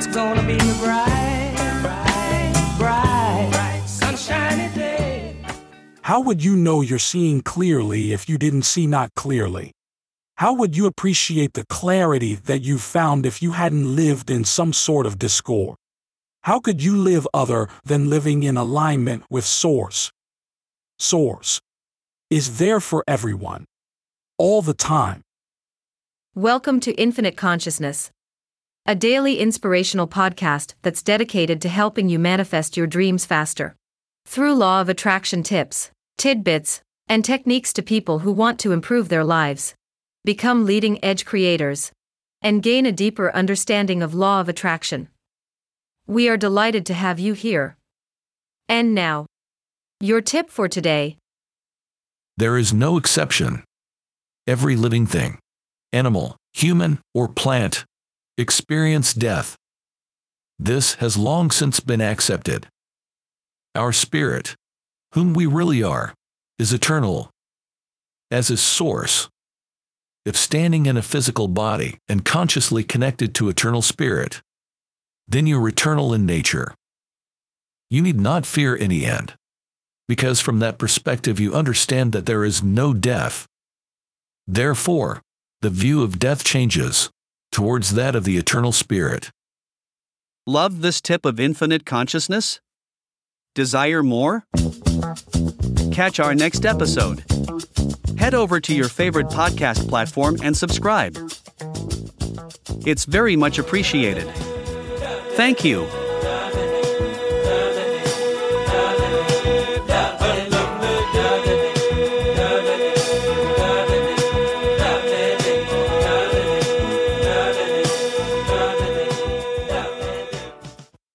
It's gonna be a bright, bright, bright, bright, sunshiny day. How would you know you're seeing clearly if you didn't see not clearly? How would you appreciate the clarity that you found if you hadn't lived in some sort of discord? How could you live other than living in alignment with Source? Source is there for everyone, all the time. Welcome to Infinite Consciousness a daily inspirational podcast that's dedicated to helping you manifest your dreams faster. Through law of attraction tips, tidbits, and techniques to people who want to improve their lives, become leading edge creators, and gain a deeper understanding of law of attraction. We are delighted to have you here. And now, your tip for today There is no exception. Every living thing, animal, human, or plant, experience death. This has long since been accepted. Our spirit, whom we really are, is eternal, as is Source. If standing in a physical body and consciously connected to eternal spirit, then you're eternal in nature. You need not fear any end, because from that perspective you understand that there is no death. Therefore, the view of death changes towards that of the eternal spirit. Love this tip of infinite consciousness? Desire more? Catch our next episode. Head over to your favorite podcast platform and subscribe. It's very much appreciated. Thank you.